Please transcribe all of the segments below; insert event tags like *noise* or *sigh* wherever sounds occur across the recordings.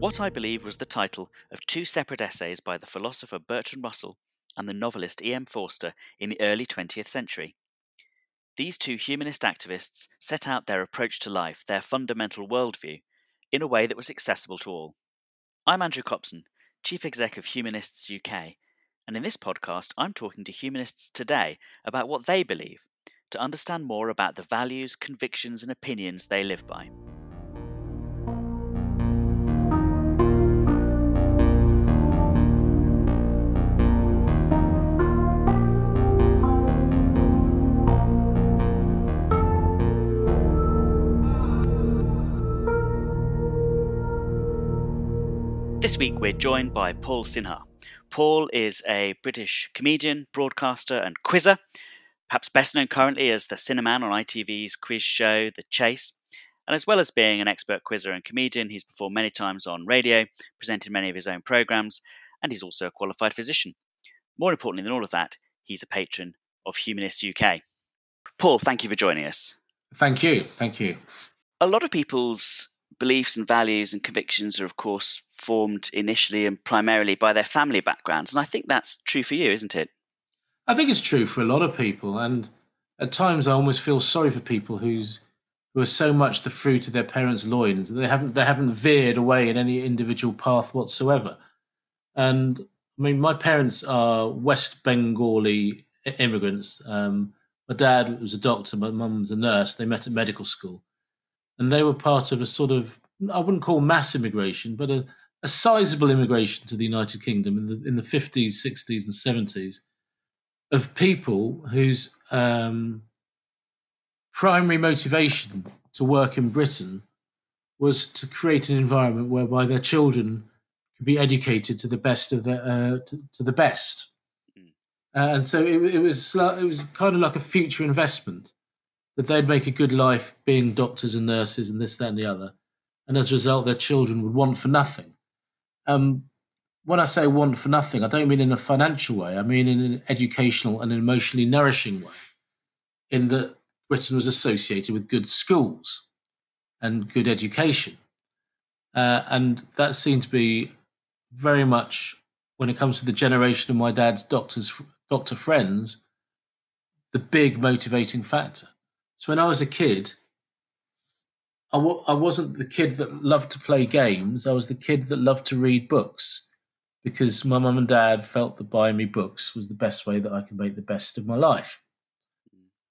What I Believe was the title of two separate essays by the philosopher Bertrand Russell and the novelist E.M. Forster in the early 20th century. These two humanist activists set out their approach to life, their fundamental worldview, in a way that was accessible to all. I'm Andrew Copson, Chief Exec of Humanists UK, and in this podcast, I'm talking to humanists today about what they believe to understand more about the values, convictions, and opinions they live by. This week we're joined by Paul Sinha. Paul is a British comedian, broadcaster, and quizzer, perhaps best known currently as the Sinnerman on ITV's quiz show The Chase. And as well as being an expert quizzer and comedian, he's performed many times on radio, presented many of his own programs, and he's also a qualified physician. More importantly than all of that, he's a patron of Humanists UK. Paul, thank you for joining us. Thank you. Thank you. A lot of people's beliefs and values and convictions are, of course, formed initially and primarily by their family backgrounds. And I think that's true for you, isn't it? I think it's true for a lot of people. And at times I almost feel sorry for people who's who are so much the fruit of their parents' loins. They haven't they haven't veered away in any individual path whatsoever. And I mean, my parents are West Bengali immigrants. Um, my dad was a doctor, my mum was a nurse. They met at medical school and they were part of a sort of I wouldn't call mass immigration, but a, a sizable immigration to the United Kingdom in the in the fifties, sixties, and seventies of people whose um, primary motivation to work in Britain was to create an environment whereby their children could be educated to the best of their uh, to, to, the best. Hmm. Uh, and so it, it was it was kind of like a future investment that they'd make a good life being doctors and nurses and this, that, and the other. And as a result, their children would want for nothing. Um, when I say want for nothing, I don't mean in a financial way. I mean in an educational and emotionally nourishing way. In that Britain was associated with good schools and good education. Uh, and that seemed to be very much, when it comes to the generation of my dad's doctors, doctor friends, the big motivating factor. So when I was a kid, I w- I wasn't the kid that loved to play games. I was the kid that loved to read books because my mum and dad felt that buying me books was the best way that I could make the best of my life.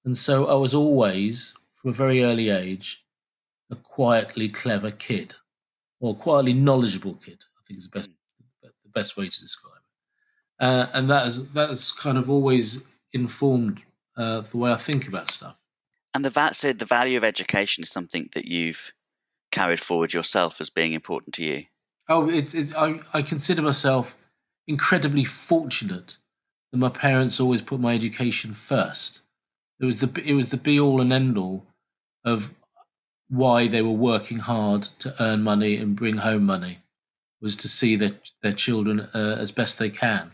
And so I was always, from a very early age, a quietly clever kid or quietly knowledgeable kid. I think is the best the best way to describe it. Uh, and that is that has kind of always informed uh, the way I think about stuff. And the va- so the value of education is something that you've carried forward yourself as being important to you. Oh, it's, it's I, I consider myself incredibly fortunate that my parents always put my education first. It was the it was the be all and end all of why they were working hard to earn money and bring home money was to see their their children uh, as best they can,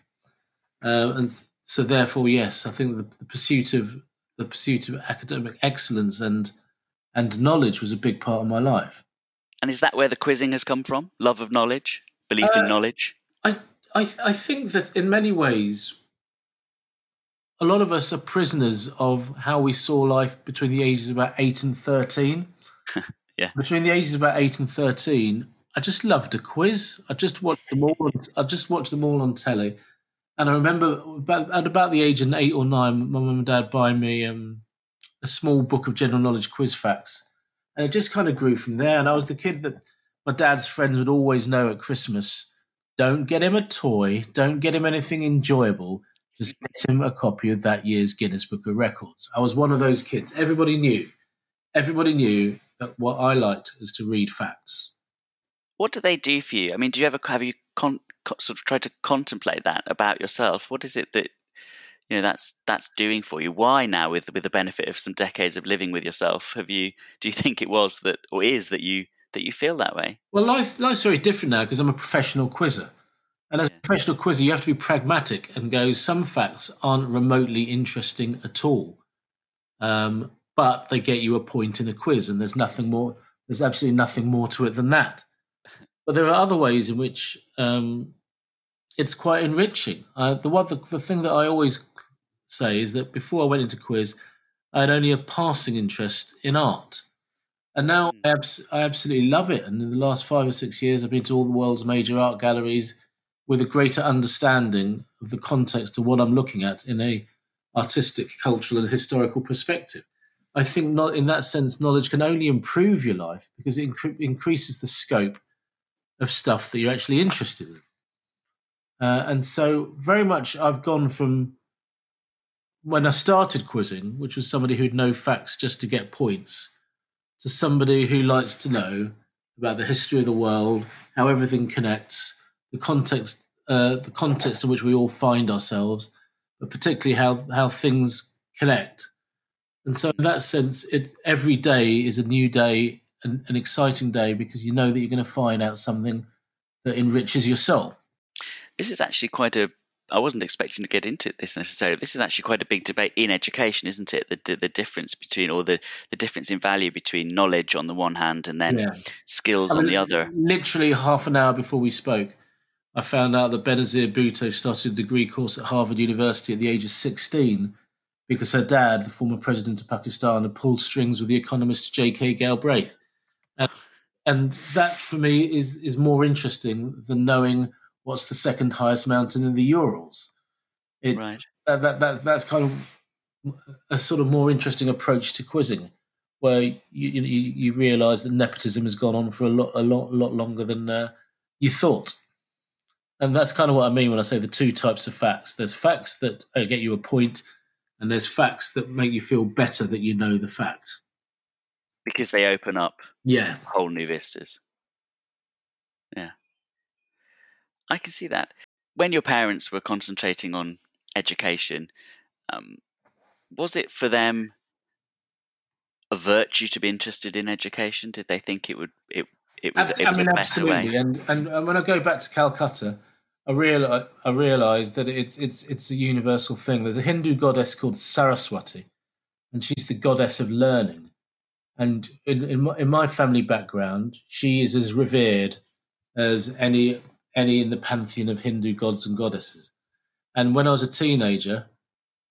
uh, and so therefore, yes, I think the, the pursuit of the pursuit of academic excellence and and knowledge was a big part of my life. And is that where the quizzing has come from? Love of knowledge, belief uh, in knowledge. I, I I think that in many ways, a lot of us are prisoners of how we saw life between the ages of about eight and thirteen. *laughs* yeah. Between the ages of about eight and thirteen, I just loved a quiz. I just watched them all. On, I just watched them all on telly. And I remember at about the age of eight or nine, my mum and dad buy me um, a small book of general knowledge quiz facts. And it just kind of grew from there. And I was the kid that my dad's friends would always know at Christmas don't get him a toy, don't get him anything enjoyable, just get him a copy of that year's Guinness Book of Records. I was one of those kids. Everybody knew. Everybody knew that what I liked was to read facts. What do they do for you? I mean, do you ever have you con- sort of try to contemplate that about yourself? What is it that you know that's that's doing for you? Why now, with with the benefit of some decades of living with yourself, have you? Do you think it was that, or is that you that you feel that way? Well, life life's very different now because I'm a professional quizzer. And as a professional quizzer, you have to be pragmatic and go, some facts aren't remotely interesting at all. Um, but they get you a point in a quiz, and there's nothing more, there's absolutely nothing more to it than that. But there are other ways in which um, it's quite enriching. Uh, the one, the, the thing that I always say is that before I went into quiz, I had only a passing interest in art. And now I, abs- I absolutely love it. And in the last five or six years, I've been to all the world's major art galleries with a greater understanding of the context of what I'm looking at in a artistic, cultural, and historical perspective. I think not in that sense, knowledge can only improve your life because it incre- increases the scope of stuff that you're actually interested in. Uh, and so, very much, I've gone from when I started quizzing, which was somebody who'd know facts just to get points, to somebody who likes to know about the history of the world, how everything connects, the context, uh, the context in which we all find ourselves, but particularly how how things connect. And so, in that sense, it every day is a new day, an, an exciting day, because you know that you're going to find out something that enriches your soul. This is actually quite a I wasn't expecting to get into this necessarily. This is actually quite a big debate in education, isn't it? The the difference between, or the, the difference in value between knowledge on the one hand and then yeah. skills I mean, on the other. Literally half an hour before we spoke, I found out that Benazir Bhutto started a degree course at Harvard University at the age of 16 because her dad, the former president of Pakistan, had pulled strings with the economist J.K. Galbraith. And, and that, for me, is is more interesting than knowing – what's the second highest mountain in the Urals? It, right. That, that, that, that's kind of a sort of more interesting approach to quizzing, where you you, you realise that nepotism has gone on for a lot a lot a lot longer than uh, you thought, and that's kind of what I mean when I say the two types of facts. There's facts that uh, get you a point, and there's facts that make you feel better that you know the fact because they open up yeah whole new vistas. Yeah. I can see that. When your parents were concentrating on education, um, was it for them a virtue to be interested in education? Did they think it would it it was, it was I mean, absolutely. Way? And, and and when I go back to Calcutta, I real I realised that it's it's it's a universal thing. There's a Hindu goddess called Saraswati, and she's the goddess of learning. And in in my, in my family background, she is as revered as any any in the pantheon of Hindu gods and goddesses. And when I was a teenager,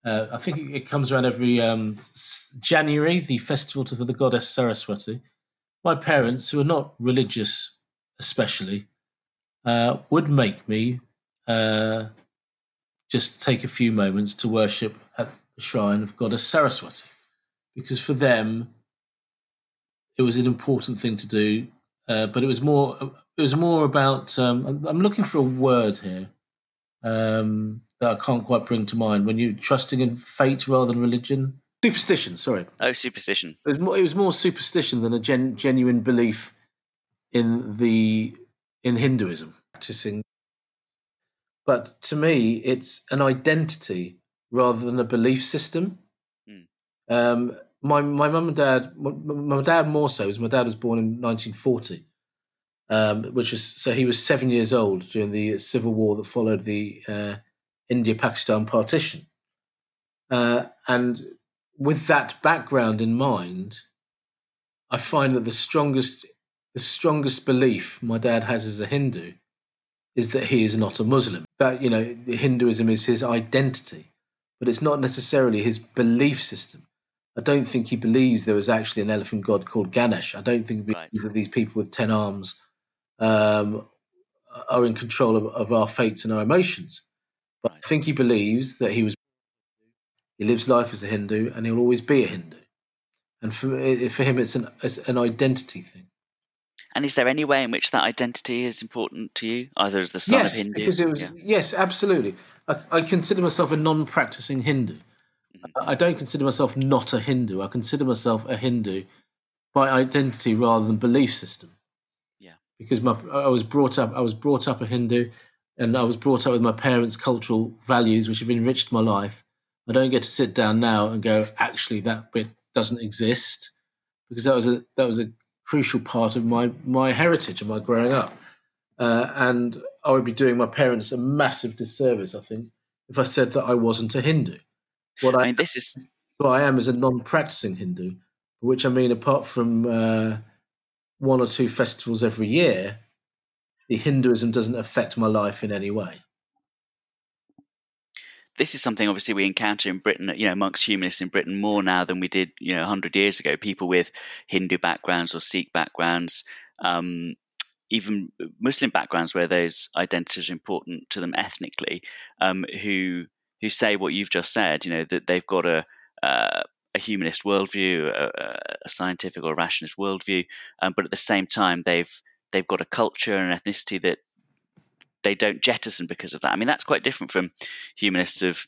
uh, I think it, comes around every um, January, the festival to the goddess Saraswati. My parents, who are not religious, especially, uh, would make me uh, just take a few moments to worship at the shrine of goddess Saraswati, because for them, it was an important thing to do. Uh, but it was more it was more about. Um, I'm looking for a word here um, that I can't quite bring to mind. When you're trusting in fate rather than religion, superstition. Sorry. Oh, superstition. It was more, it was more superstition than a gen, genuine belief in the in Hinduism practicing. But to me, it's an identity rather than a belief system. Mm. Um, my my mum and dad, my, my dad more so, because my dad was born in 1940 um, which was so he was seven years old during the civil war that followed the uh, India-Pakistan partition, uh, and with that background in mind, I find that the strongest the strongest belief my dad has as a Hindu is that he is not a Muslim. That you know, Hinduism is his identity, but it's not necessarily his belief system. I don't think he believes there was actually an elephant god called Ganesh. I don't think he believes right. that these people with ten arms um, are in control of, of our fates and our emotions. But I think he believes that he was, he lives life as a Hindu and he'll always be a Hindu. And for, for him, it's an, it's an identity thing. And is there any way in which that identity is important to you, either as the son yes, of Hindu? Because it was, yeah. Yes, absolutely. I, I, consider myself a non practicing Hindu. I don't consider myself not a Hindu. I consider myself a Hindu by identity rather than belief system Yeah. because my I was brought up I was brought up a Hindu, and I was brought up with my parents' cultural values, which have enriched my life. I don't get to sit down now and go, actually, that bit doesn't exist, because that was a that was a crucial part of my my heritage and my growing up. Uh, and I would be doing my parents a massive disservice, I think, if I said that I wasn't a Hindu. What I, I mean, this is what I am is a non-practicing Hindu, which I mean, apart from uh, one or two festivals every year, the Hinduism doesn't affect my life in any way. This is something obviously we encounter in Britain, you know, amongst humanists in Britain more now than we did, you know, 100 years ago. People with Hindu backgrounds or Sikh backgrounds, um, even Muslim backgrounds where those identities are important to them ethnically, um, who who say what you've just said. You know that they've got a uh, a humanist worldview, a, a, scientific or rationalist worldview, um, but at the same time they've they've got a culture and an ethnicity that they don't jettison because of that. I mean, that's quite different from humanists of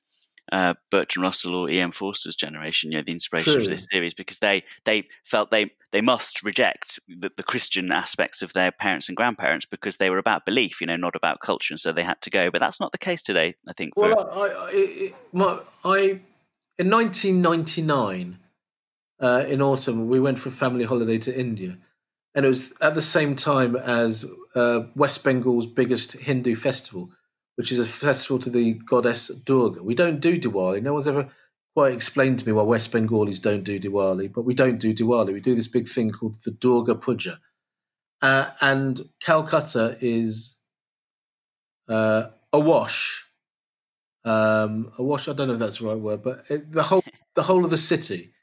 uh, Bertrand Russell or E.M. Forster's generation, you know, the inspiration True. for this series, because they they felt they they must reject the, the, Christian aspects of their parents and grandparents because they were about belief, you know, not about culture, and so they had to go. But that's not the case today, I think. For... Well, I, I, it, my, I in 1999, uh, in autumn, we went for a family holiday to India, and it was at the same time as uh, West Bengal's biggest Hindu festival, which is a festival to the goddess Durga. We don't do Diwali. No one's ever quite explained to me why West Bengalis don't do Diwali, but we don't do Diwali. We do this big thing called the Durga Puja. Uh, and Calcutta is uh, awash. Um, awash, I don't know if that's the right word, but it, the whole the whole of the city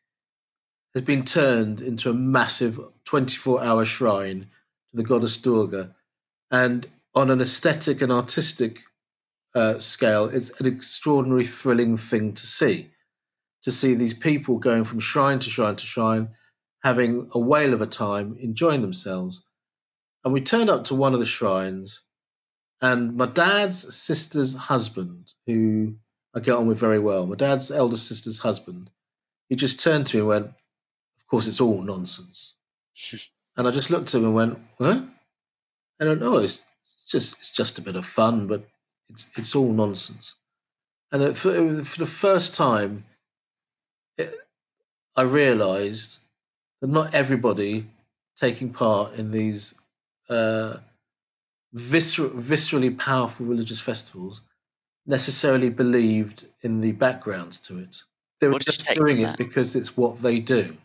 has been turned into a massive 24 hour shrine to the goddess Durga. And on an aesthetic and artistic uh, scale, it's an extraordinary, thrilling thing to see. To see these people going from shrine to shrine to shrine, having a whale of a time, enjoying themselves. And we turned up to one of the shrines, and my dad's sister's husband, who I get on with very well, my dad's elder sister's husband, he just turned to me and went, Of course, it's all nonsense. *laughs* and I just looked at him and went, Huh? I don't know, it's just, it's just a bit of fun, but it's it's all nonsense. And for, for the first time, it, I realised that not everybody taking part in these uh, viscer- viscerally powerful religious festivals necessarily believed in the background to it. They were just doing it because it's what they do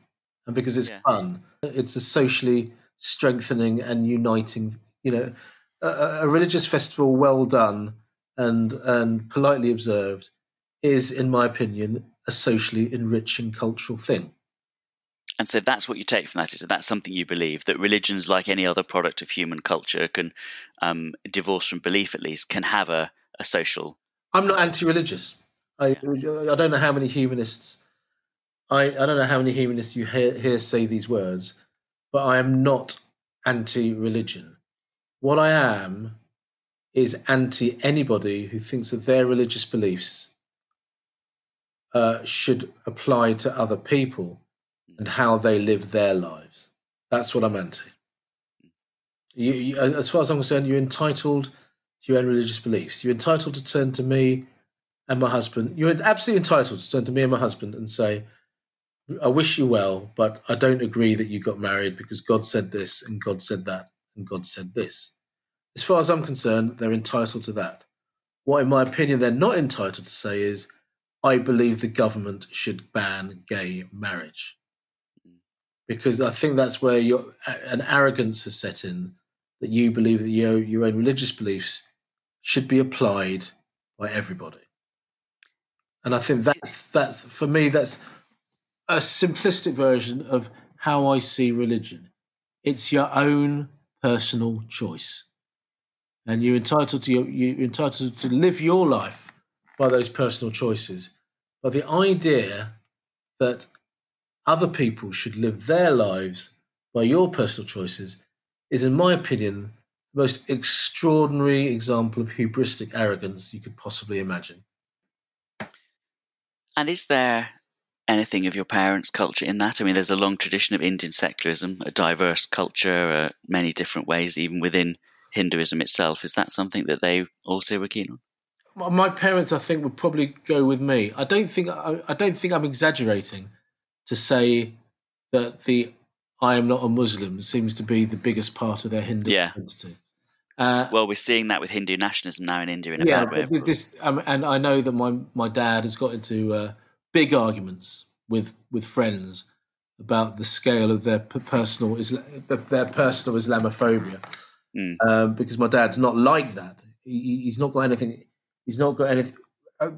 and because it's yeah. fun. It's a socially strengthening and uniting, you know, a, a religious festival well done and and politely observed is, in my opinion, a socially enriching cultural thing. And so that's what you take from that is that that's something you believe that religions, like any other product of human culture, can um, divorced from belief at least, can have a, a social. I'm not anti-religious. I I don't know how many humanists. I, I don't know how many humanists you hear, hear say these words, but I am not anti-religion. What I am is anti anybody who thinks that their religious beliefs uh, should apply to other people and how they live their lives. That's what I'm anti. You, you, as far as I'm concerned, you're entitled to your own religious beliefs. You're entitled to turn to me and my husband. You're absolutely entitled to turn to me and my husband and say, I wish you well, but I don't agree that you got married because God said this and God said that and God said this. As far as I'm concerned, they're entitled to that. What, in my opinion, they're not entitled to say is, I believe the government should ban gay marriage. Because I think that's where your, an arrogance has set in that you believe that your, your own religious beliefs should be applied by everybody. And I think that's, that's for me, that's a simplistic version of how I see religion. It's your own personal choice and you're entitled to your, you're entitled to live your life by those personal choices. But the idea that other people should live their lives by your personal choices is, in my opinion, the most extraordinary example of hubristic arrogance you could possibly imagine. And is there anything of your parents' culture in that? I mean, there's a long tradition of Indian secularism, a diverse culture, uh, many different ways, even within Hinduism itself. Is that something that they also were keen on? My parents, I think, would probably go with me. I don't think I, I don't think I'm exaggerating to say that the "I am not a Muslim" seems to be the biggest part of their Hindu yeah. identity. Uh, well, we're seeing that with Hindu nationalism now in India in a yeah, bad way. This, um, and I know that my my dad has got into uh, big arguments with with friends about the scale of their personal their personal Islamophobia Mm. um, because my dad's not like that. He, he- he's not got anything. He's not got anything. Uh,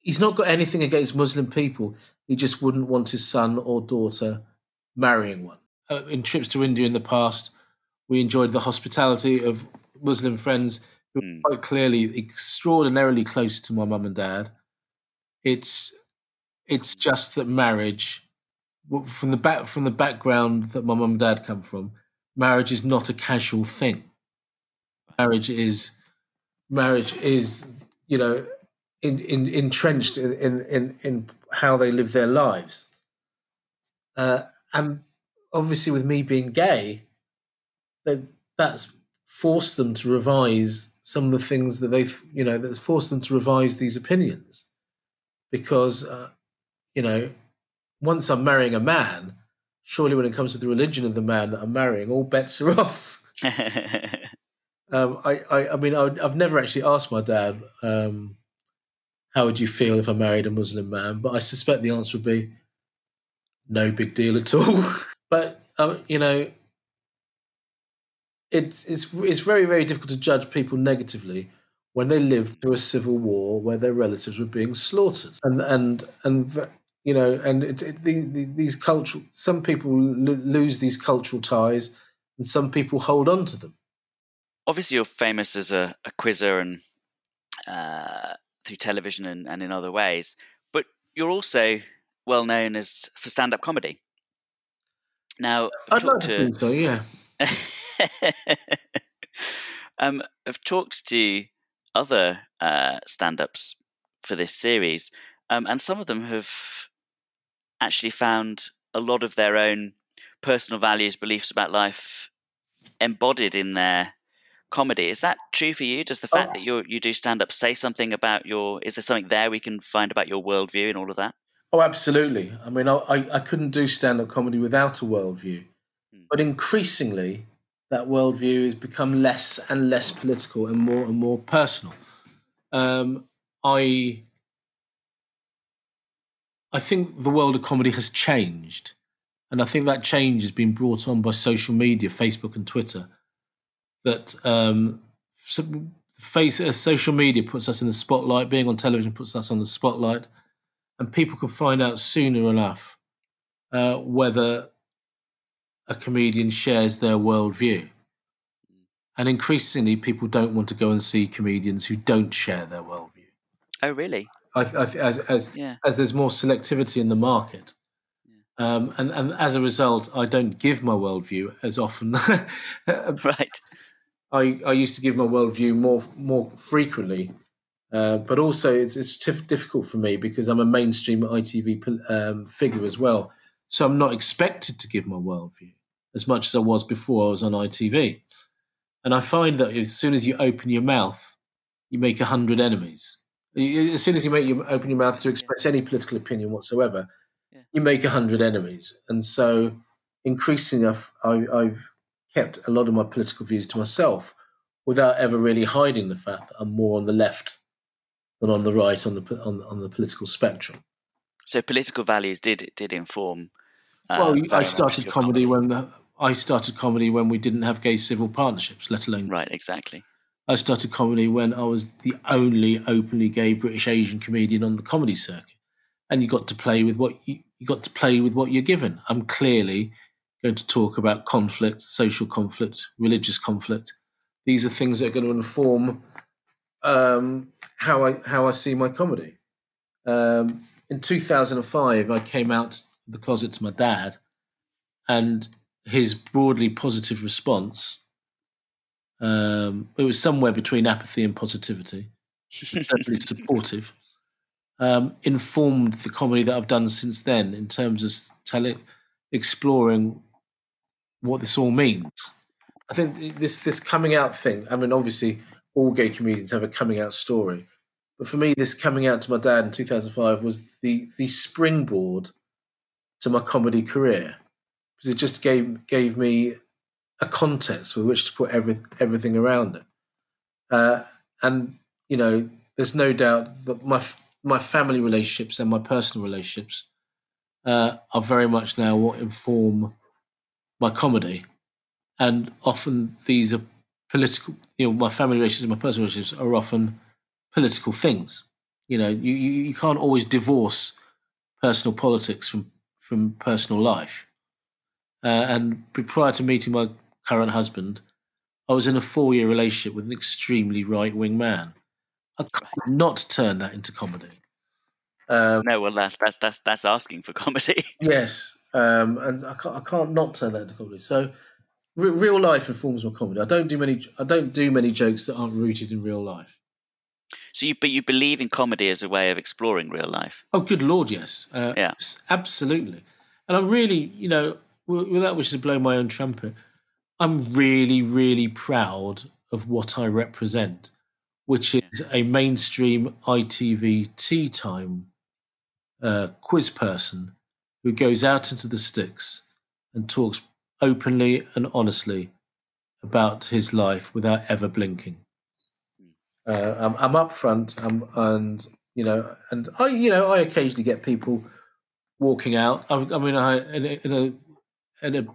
he's not got anything against Muslim people. He just wouldn't want his son or daughter marrying one. Uh, in trips to India in the past, we enjoyed the hospitality of Muslim friends who Mm. are quite clearly extraordinarily close to my mum and dad. It's it's just that marriage, from the back from the background that my mum and dad come from, marriage is not a casual thing. Marriage is marriage is you know in, in, entrenched in, in, in, how they live their lives. Uh, and obviously, with me being gay, that that's forced them to revise some of the things that they've, you know, that's forced them to revise these opinions. Because, uh, you know, once I'm marrying a man, surely when it comes to the religion of the man that I'm marrying, all bets are *laughs* off. *laughs* Um, I, I, I mean, I, I've never actually asked my dad, um, how would you feel if I married a Muslim man? But I suspect the answer would be no big deal at all. *laughs* but, um, you know, it's, it's, it's very, very difficult to judge people negatively when they lived through a civil war where their relatives were being slaughtered. And, and, and, you know, and it, it, the, the, these cultural, some people lo- lose these cultural ties and some people hold on to them. Obviously, you're famous as a, a quizzer and uh, through television and, and in other ways, but you're also well known as for stand-up comedy. Now, I've I'd like talked to think so, yeah. *laughs* um, I've talked to other uh, stand-ups for this series, um, and some of them have actually found a lot of their own personal values, beliefs about life embodied in their comedy. Is that true for you? Does the fact Oh. that you you do stand-up say something about your? Is there something there we can find about your worldview and all of that? Oh, absolutely. I mean, I, I, I couldn't do stand up comedy without a worldview. Hmm. But increasingly, that worldview has become less and less political and more and more personal. Um, I, I think the world of comedy has changed. And I think that change has been brought on by social media, Facebook and Twitter. That um, so- face, uh, social media puts us in the spotlight, being on television puts us on the spotlight and people can find out sooner enough uh, whether a comedian shares their worldview. And increasingly, people don't want to go and see comedians who don't share their worldview. Oh, really? I, I, as, as, Yeah. as there's more selectivity in the market. Um, and, and as a result, I don't give my worldview as often. *laughs* Right. I, I used to give my worldview more more frequently, uh, but also it's it's tif- difficult for me because I'm a mainstream ITV um, figure as well. So I'm not expected to give my worldview as much as I was before I was on ITV. And I find that as soon as you open your mouth, you make a hundred enemies. You- As soon as you make your open your mouth to express any political opinion whatsoever, Yeah. you make a hundred enemies. And so, increasingly, I've, I, I've kept a lot of my political views to myself without ever really hiding the fact that I'm more on the left than on the right on the on, on the political spectrum. So political values did did inform. Uh, well, I started your comedy, when the, I started comedy when we didn't have gay civil partnerships, let alone Right, exactly. I started comedy when I was the only openly gay British Asian comedian on the comedy circuit, and you got to play with what you, you got to play with what you're given. I'm clearly going to talk about conflict, social conflict, religious conflict. These are things that are going to inform um, how I how I see my comedy. Um, in 2005, I came out of the closet to my dad, and his broadly positive response um, it was somewhere between apathy and positivity, certainly *laughs* supportive. Um, informed the comedy that I've done since then in terms of telling, exploring what this all means. I think this this coming out thing. I mean, obviously, all gay comedians have a coming out story, but for me, this coming out to my dad in 2005 was the the springboard to my comedy career because it just gave gave me a context with which to put every, everything around it. Uh, and you know, there's no doubt that my my family relationships and my personal relationships uh, are very much now what inform my comedy. and often these are political. You know, my family relationships, and my personal relationships are often political things. You know, you you, you can't always divorce personal politics from from personal life. Uh, and prior to meeting my current husband, I was in a four year relationship with an extremely right wing man. I could not turn that into comedy. Um, no, well, that's that's that's that's asking for *laughs* comedy. yes, um, and I can't, I can't not turn that into comedy. So, re- real life informs my comedy. I don't do many. I don't do many jokes that aren't rooted in real life. So, you but you believe in comedy as a way of exploring real life? Oh, good lord, yes. Uh, yeah, absolutely. And I'm really, you know, without wishing to blow my own trumpet, I'm really, really proud of what I represent, which is a mainstream ITV tea time uh, quiz person who goes out into the sticks and talks openly and honestly about his life without ever blinking. Uh, I'm, I'm up front, um, and you know, and I, you know, I occasionally get people walking out. I, I mean, I in a, in a, in a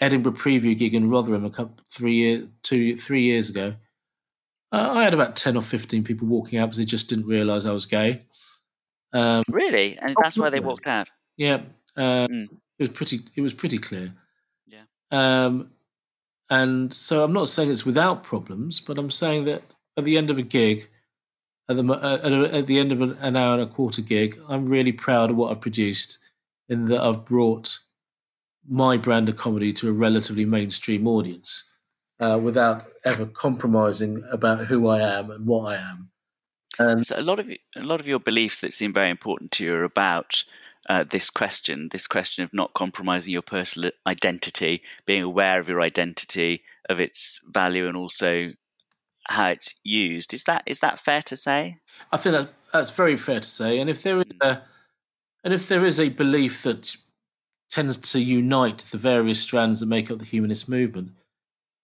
Edinburgh preview gig in Rotherham a couple three years two three years ago. Uh, I had about ten or fifteen people walking out because they just didn't realise I was gay. Um, really, and that's why they walked out. Yeah, um, mm. it was pretty. It was pretty clear. Yeah. Um, and so I'm not saying it's without problems, but I'm saying that at the end of a gig, at the uh, at, the end of an, an hour and a quarter gig, I'm really proud of what I've produced, in that I've brought my brand of comedy to a relatively mainstream audience, uh, without ever compromising about who I am and what I am. And so a lot of a lot of your beliefs that seem very important to you are about uh, this question, this question of not compromising your personal identity, being aware of your identity, of its value, and also how it's used. Is that is that fair to say? I think that that's very fair to say. And if there is hmm. a and if there is a belief that tends to unite the various strands that make up the humanist movement,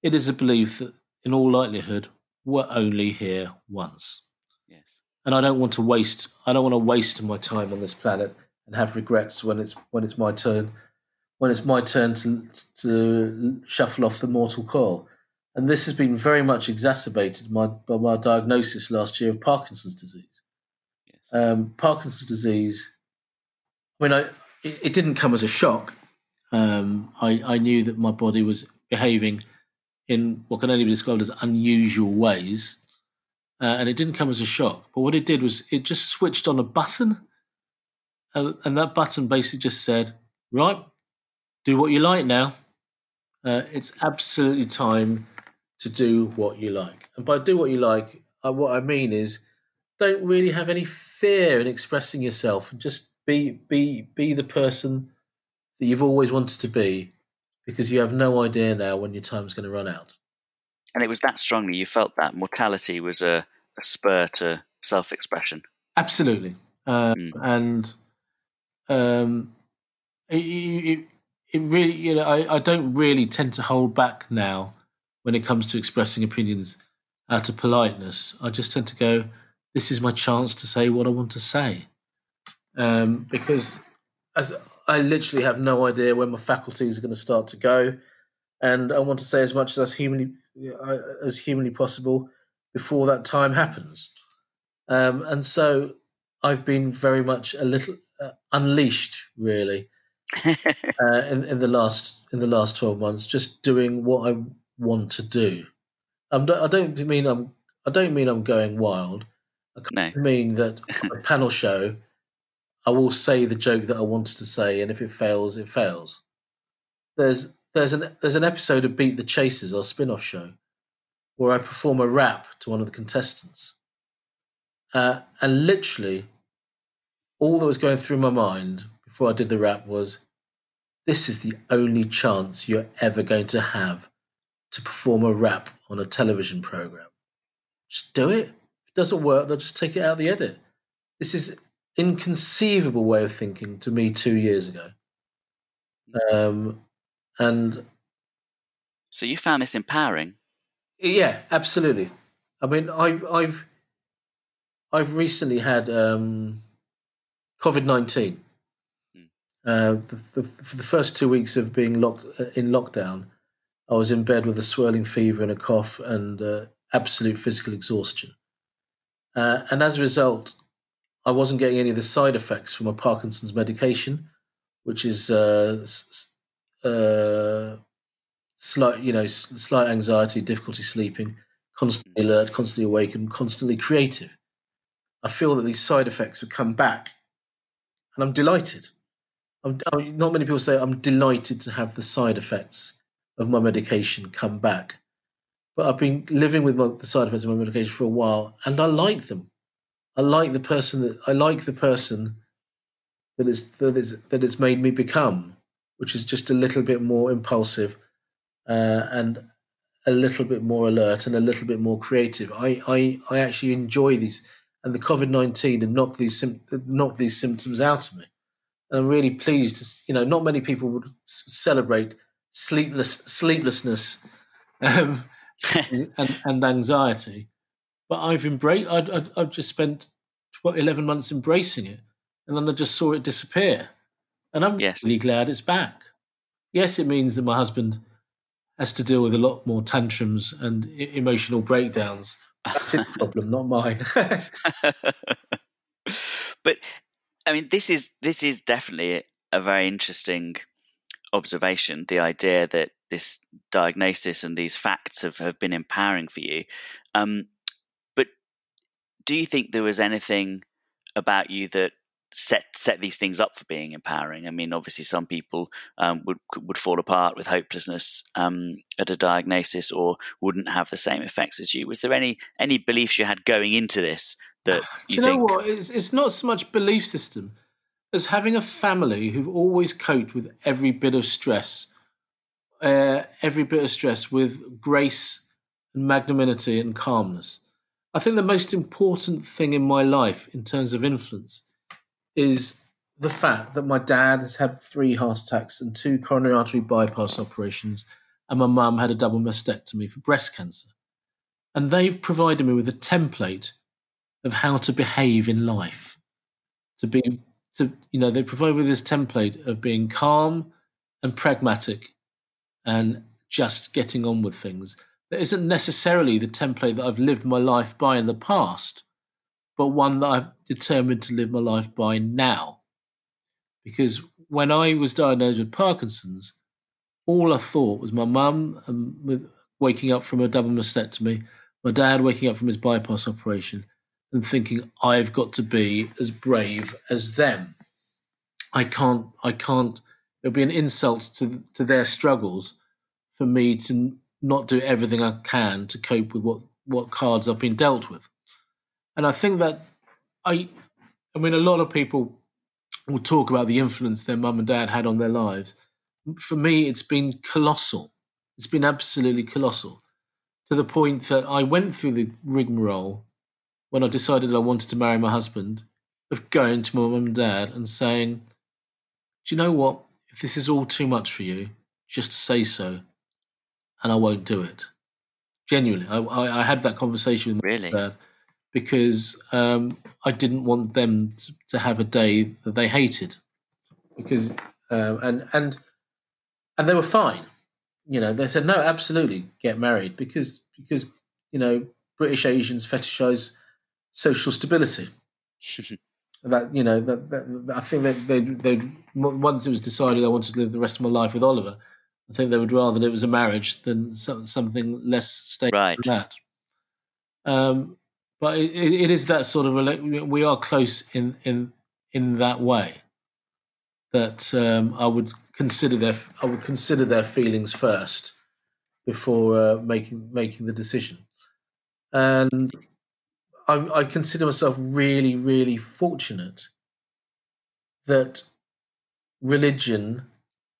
it is a belief that, in all likelihood, we're only here once Yes. and I don't want to waste I don't want to waste my time on this planet and have regrets when it's when it's my turn when it's my turn to to shuffle off the mortal coil. And this has been very much exacerbated by, by my diagnosis last year of Parkinson's disease. Yes. Um, Parkinson's disease. I mean, I, it, didn't come as a shock. Um, I, I knew that my body was behaving in what can only be described as unusual ways uh, and it didn't come as a shock. But what it did was it just switched on a button, uh, and that button basically just said, "Right, do what you like now. Uh, it's absolutely time to do what you like." And by do what you like, uh, what I mean is, don't really have any fear in expressing yourself, and just be be be the person that you've always wanted to be, because you have no idea now when your time's going to run out and it was that strongly you felt that mortality was a, a spur to self-expression. Absolutely, um, mm. and um, it, it, it, really, you know, I, I don't really tend to hold back now when it comes to expressing opinions out of politeness. I just tend to go, "This is my chance to say what I want to say," um, because as I literally have no idea when my faculties are going to start to go, and I want to say as much as humanly as humanly possible before that time happens. Um, and so I've been very much a little uh, unleashed, really, *laughs* uh, in, in the last in the last twelve months, just doing what I want to do. I'm, I don't mean I'm I don't mean I'm going wild. I no. mean that *laughs* a panel show, I will say the joke that I wanted to say, and if it fails, it fails. There's there's an there's an episode of Beat the Chasers, our spin-off show, where I perform a rap to one of the contestants, uh, and literally, all that was going through my mind before I did the rap was, "This is the only chance you're ever going to have to perform a rap on a television program. Just do it. If it doesn't work, they'll just take it out of the edit. This is inconceivable way of thinking to me two years ago." Um, and so you found this empowering? Yeah, absolutely. I mean, I've I've I've recently had um, COVID nineteen. Hmm. Uh, the, the, for the first two weeks of being locked uh, in lockdown, I was in bed with a swirling fever and a cough and uh, absolute physical exhaustion. Uh, and as a result, I wasn't getting any of the side effects from my Parkinson's medication, which is uh, uh, slight, you know, slight anxiety, difficulty sleeping, constantly alert, constantly awake, and constantly creative. I feel that these side effects have come back, and I'm delighted. I'm, I'm, not many people say I'm delighted to have the side effects of my medication come back, but I've been living with my, the side effects of my medication for a while, and I like them. I like the person that I like the person that is that is that has made me become, which is just a little bit more impulsive, uh, and a little bit more alert and a little bit more creative. I I, I actually enjoy these, and the COVID nineteen and knocked these knocked these symptoms out of me. And I'm really pleased. To, you know, not many people would celebrate sleepless sleeplessness *laughs* um, and, and anxiety, but I've embraced. I've, I've just spent what, eleven months embracing it, and then I just saw it disappear, and I'm yes. really glad it's back. Yes, it means that my husband has to deal with a lot more tantrums and emotional breakdowns. That's his problem, not mine. *laughs* but I mean, this is this is definitely a very interesting observation. The idea that this diagnosis and these facts have, have been empowering for you. Um, do you think there was anything about you that set set these things up for being empowering. I mean, obviously, some people um, would would fall apart with hopelessness um, at a diagnosis, or wouldn't have the same effects as you. Was there any any beliefs you had going into this that *sighs* you, you know think... what? It's, it's not so much belief system as having a family who've always coped with every bit of stress, uh, every bit of stress with grace and magnanimity and calmness. I think the most important thing in my life in terms of influence is the fact that my dad has had three heart attacks and two coronary artery bypass operations, and my mum had a double mastectomy for breast cancer. And they've provided me with a template of how to behave in life. To be, to you know, they provide me with this template of being calm and pragmatic, and just getting on with things. That isn't necessarily the template that I've lived my life by in the past, but one that I've determined to live my life by now. Because when I was diagnosed with Parkinson's, all I thought was my mum um, waking up from a double mastectomy, my dad waking up from his bypass operation, and thinking I've got to be as brave as them. I can't. I can't. It'll be an insult to to their struggles for me to not do everything I can to cope with what what cards I've been dealt with. And I think that I, I mean, a lot of people will talk about the influence their mum and dad had on their lives. For me, it's been colossal. It's been absolutely colossal to the point that I went through the rigmarole when I decided I wanted to marry my husband of going to my mum and dad and saying, Do you know what? If this is all too much for you, just say so and I won't do it. Genuinely, I, I, I had that conversation with really? because um, I didn't want them to have a day that they hated, because uh, and and and they were fine. You know, they said no, absolutely, get married because because you know British Asians fetishize social stability. *laughs* that you know that, that, I think that they they once it was decided I wanted to live the rest of my life with Oliver. I think they would rather it was a marriage than something less stable right. than that. Um, but it, it is that sort of we are close in in in that way that um, I would consider their I would consider their feelings first before uh, making making the decision, and I, I consider myself really really fortunate that religion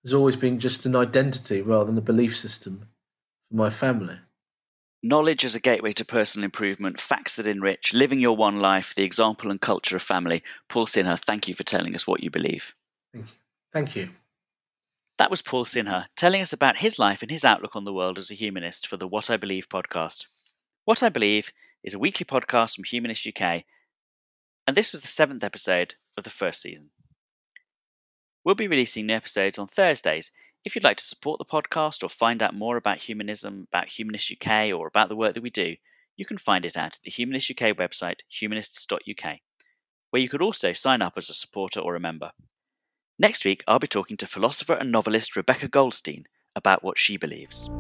has always been just an identity rather than a belief system for my family. Knowledge as a gateway to personal improvement, facts that enrich, living your one life, the example and culture of family. Paul Sinha, thank you for telling us what you believe. Thank you. Thank you. That was Paul Sinha telling us about his life and his outlook on the world as a humanist for the What I Believe podcast. What I Believe is a weekly podcast from Humanist UK, and this was the seventh episode of the first season. We'll be releasing new episodes on Thursdays If you'd like to support the podcast or find out more about humanism, about Humanist UK, or about the work that we do, you can find it at the Humanist UK website, humanists.uk, where you could also sign up as a supporter or a member. Next week, I'll be talking to philosopher and novelist Rebecca Goldstein about what she believes.